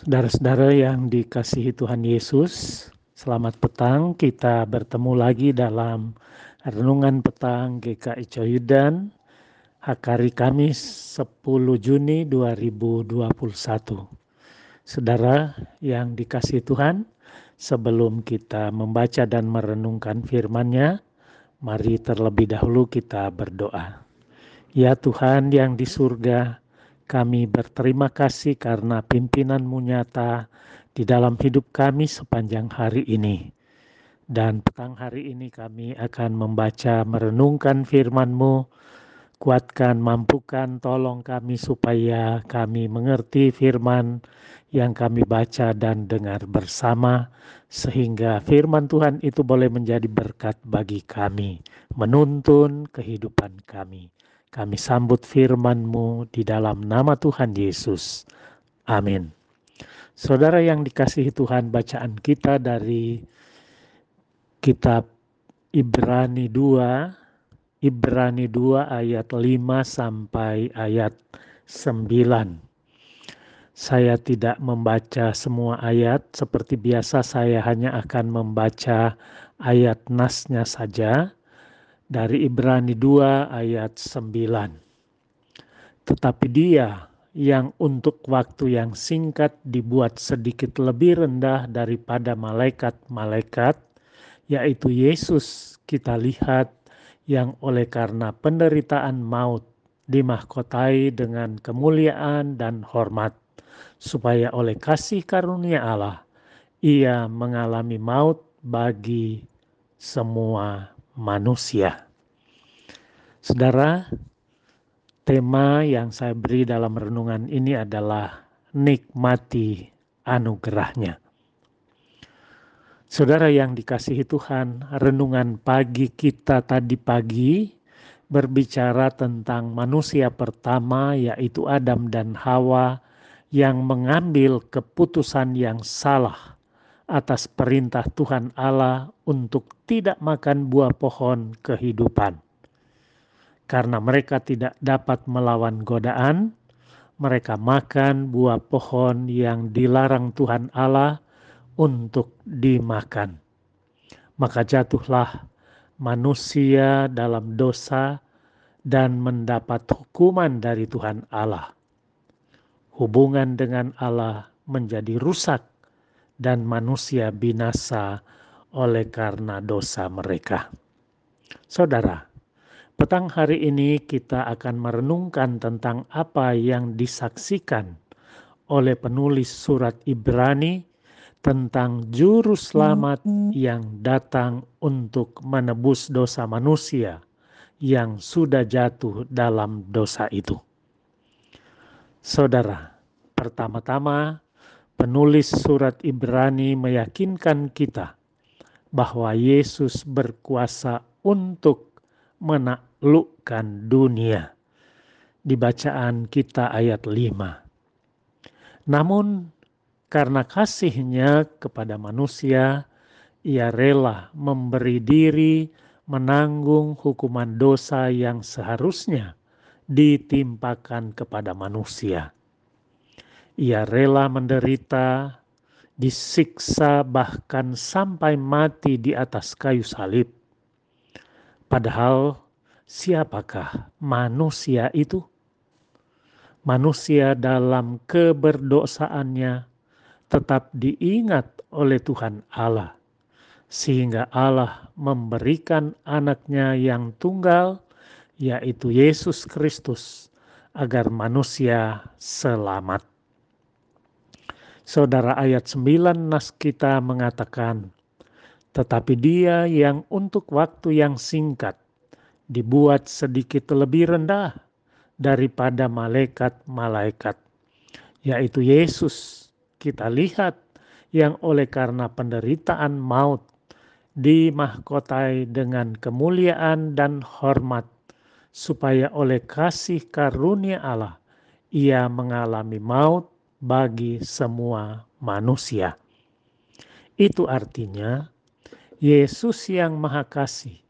Saudara-saudara yang dikasihi Tuhan Yesus, selamat petang. Kita bertemu lagi dalam renungan petang GKI Coyudan, hari Kamis 10 Juni 2021. Saudara yang dikasihi Tuhan, sebelum kita membaca dan merenungkan firman-Nya, mari terlebih dahulu kita berdoa. Ya Tuhan yang di surga, kami berterima kasih karena pimpinanmu nyata di dalam hidup kami sepanjang hari ini. Dan petang hari ini kami akan membaca merenungkan firman-Mu. Kuatkan, mampukan, tolong kami supaya kami mengerti firman yang kami baca dan dengar bersama. Sehingga firman Tuhan itu boleh menjadi berkat bagi kami, menuntun kehidupan kami. Kami sambut firman-Mu di dalam nama Tuhan Yesus. Amin. Saudara yang dikasihi Tuhan, bacaan kita dari kitab Ibrani 2, Ibrani 2 ayat 5 sampai ayat 9. Saya tidak membaca semua ayat, seperti biasa saya hanya akan membaca ayat nasnya saja dari Ibrani 2 ayat 9. Tetapi dia yang untuk waktu yang singkat dibuat sedikit lebih rendah daripada malaikat-malaikat, yaitu Yesus kita lihat yang oleh karena penderitaan maut dimahkotai dengan kemuliaan dan hormat, supaya oleh kasih karunia Allah ia mengalami maut bagi semua manusia. Saudara, tema yang saya beri dalam renungan ini adalah nikmati anugerahnya. Saudara yang dikasihi Tuhan, renungan pagi kita tadi pagi berbicara tentang manusia pertama yaitu Adam dan Hawa yang mengambil keputusan yang salah atas perintah Tuhan Allah untuk tidak makan buah pohon kehidupan. Karena mereka tidak dapat melawan godaan, mereka makan buah pohon yang dilarang Tuhan Allah untuk dimakan. Maka jatuhlah manusia dalam dosa dan mendapat hukuman dari Tuhan Allah. Hubungan dengan Allah menjadi rusak dan manusia binasa oleh karena dosa mereka. Saudara, petang hari ini kita akan merenungkan tentang apa yang disaksikan oleh penulis surat Ibrani tentang juru selamat yang datang untuk menebus dosa manusia yang sudah jatuh dalam dosa itu. Saudara, pertama-tama Penulis surat Ibrani meyakinkan kita bahwa Yesus berkuasa untuk menaklukkan dunia. Di bacaan kita ayat 5. Namun karena kasihnya kepada manusia, ia rela memberi diri menanggung hukuman dosa yang seharusnya ditimpakan kepada manusia ia rela menderita, disiksa, bahkan sampai mati di atas kayu salib. Padahal, siapakah manusia itu? Manusia dalam keberdosaannya tetap diingat oleh Tuhan Allah, sehingga Allah memberikan anaknya yang tunggal, yaitu Yesus Kristus, agar manusia selamat. Saudara ayat 9 nas kita mengatakan, tetapi dia yang untuk waktu yang singkat dibuat sedikit lebih rendah daripada malaikat-malaikat, yaitu Yesus. Kita lihat yang oleh karena penderitaan maut dimahkotai dengan kemuliaan dan hormat, supaya oleh kasih karunia Allah ia mengalami maut bagi semua manusia. Itu artinya Yesus yang Maha Kasih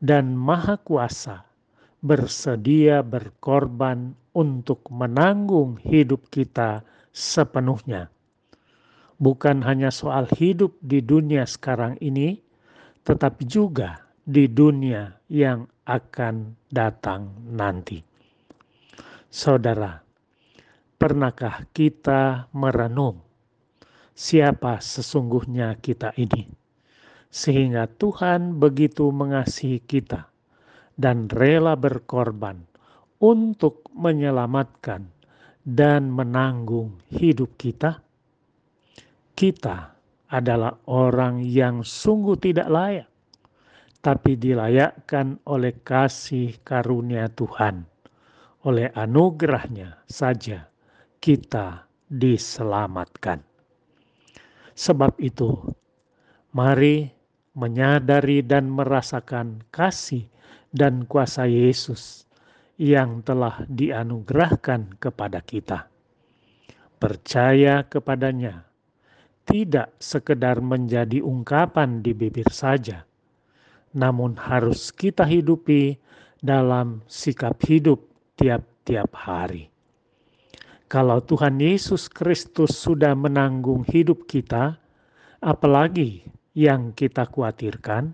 dan Maha Kuasa bersedia berkorban untuk menanggung hidup kita sepenuhnya, bukan hanya soal hidup di dunia sekarang ini, tetapi juga di dunia yang akan datang nanti. Saudara, pernahkah kita merenung siapa sesungguhnya kita ini? Sehingga Tuhan begitu mengasihi kita dan rela berkorban untuk menyelamatkan dan menanggung hidup kita? Kita adalah orang yang sungguh tidak layak, tapi dilayakkan oleh kasih karunia Tuhan. Oleh anugerahnya saja kita diselamatkan. Sebab itu, mari menyadari dan merasakan kasih dan kuasa Yesus yang telah dianugerahkan kepada kita. Percaya kepadanya tidak sekedar menjadi ungkapan di bibir saja, namun harus kita hidupi dalam sikap hidup tiap-tiap hari. Kalau Tuhan Yesus Kristus sudah menanggung hidup kita, apalagi yang kita khawatirkan,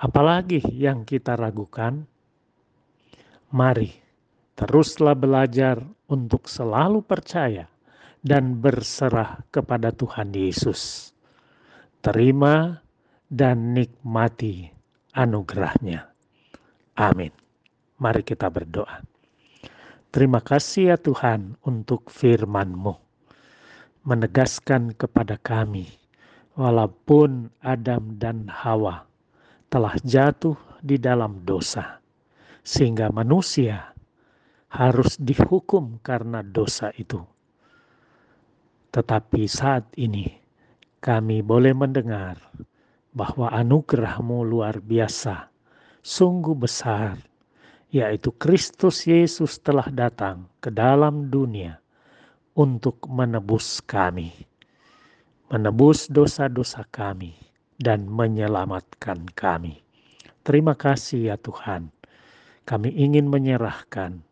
apalagi yang kita ragukan, Mari teruslah belajar untuk selalu percaya dan berserah kepada Tuhan Yesus. Terima dan nikmati anugerahnya. Amin. Mari kita berdoa. Terima kasih ya Tuhan untuk firman-Mu. Menegaskan kepada kami, walaupun Adam dan Hawa telah jatuh di dalam dosa, sehingga manusia harus dihukum karena dosa itu. Tetapi saat ini kami boleh mendengar bahwa anugerahmu luar biasa, sungguh besar, yaitu Kristus Yesus telah datang ke dalam dunia untuk menebus kami, menebus dosa-dosa kami, dan menyelamatkan kami. Terima kasih ya Tuhan kami ingin menyerahkan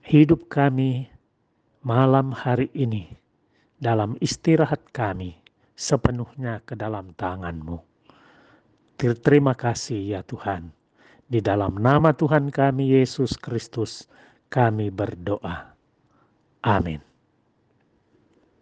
hidup kami malam hari ini dalam istirahat kami sepenuhnya ke dalam tangan-Mu. Terima kasih ya Tuhan. Di dalam nama Tuhan kami Yesus Kristus kami berdoa. Amin.